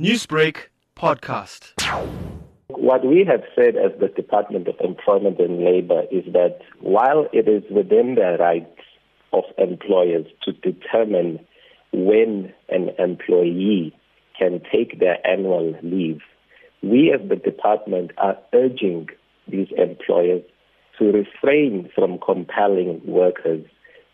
Newsbreak podcast. What we have said as the Department of Employment and Labor is that while it is within the rights of employers to determine when an employee can take their annual leave, we as the department are urging these employers to refrain from compelling workers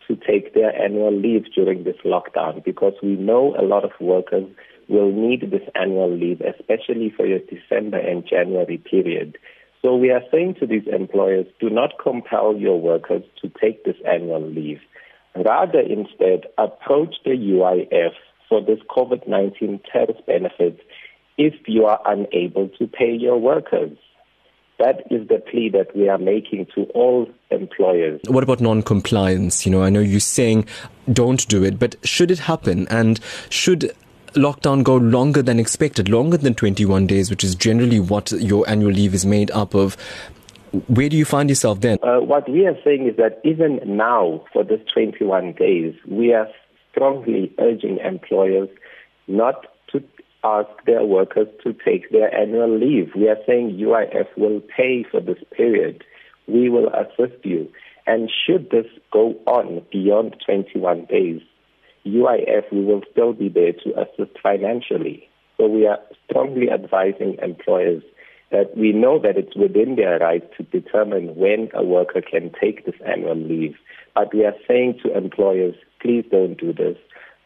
to take their annual leave during this lockdown because we know a lot of workers will need this annual leave, especially for your December and January period. So we are saying to these employers, do not compel your workers to take this annual leave. Rather, instead, approach the UIF for this COVID-19 TERS benefits if you are unable to pay your workers. That is the plea that we are making to all employers. What about non-compliance? You know, I know you're saying don't do it, but should it happen and should lockdown go longer than expected, longer than 21 days, which is generally what your annual leave is made up of, where do you find yourself then? Uh, what we are saying is that even now, for this 21 days, we are strongly urging employers not to ask their workers to take their annual leave. We are saying UIF will pay for this period. We will assist you. And should this go on beyond 21 days, UIF, we will still be there to assist financially. So we are strongly advising employers that we know that it's within their right to determine when a worker can take this annual leave. But we are saying to employers, please don't do this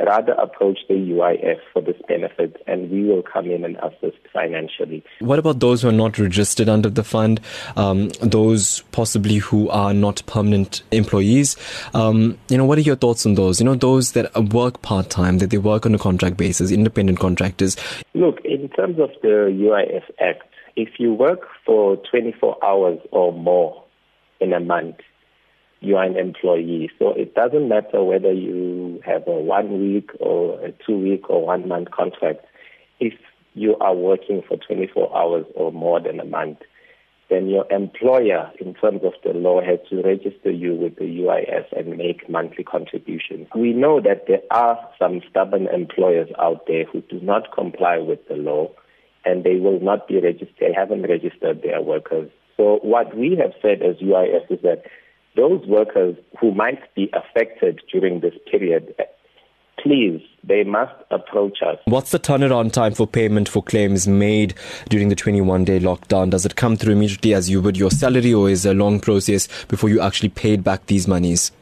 rather approach the UIF for this benefit and we will come in and assist financially. What about those who are not registered under the fund, um, those possibly who are not permanent employees? Um, you know, what are your thoughts on those? You know, those that work part time, that they work on a contract basis, independent contractors? Look, in terms of the UIF Act, if you work for 24 hours or more in a month, you are an employee. So it doesn't matter whether you have a one week or a two week or one month contract. If you are working for 24 hours or more than a month, then your employer, in terms of the law, has to register you with the UIF and make monthly contributions. We know that there are some stubborn employers out there who do not comply with the law and they will not be registered, they haven't registered their workers. So what we have said as UIF is that those workers who might be affected during this period, please, they must approach us. What's the turnaround time for payment for claims made during the 21 day lockdown? Does it come through immediately as you would your salary, or is it a long process before you actually paid back these monies?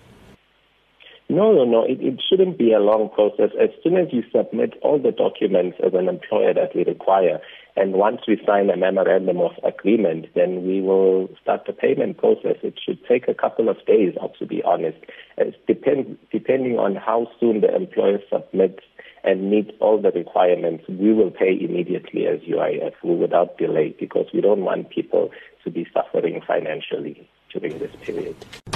No, no, no. It, it shouldn't be a long process. As soon as you submit all the documents as an employer that we require, and once we sign a memorandum of agreement, then we will start the payment process. It should take a couple of days, to be honest. Uh, it depends, depending on how soon the employer submits and meets all the requirements, we will pay immediately as UIF without delay because we don't want people to be suffering financially during this period.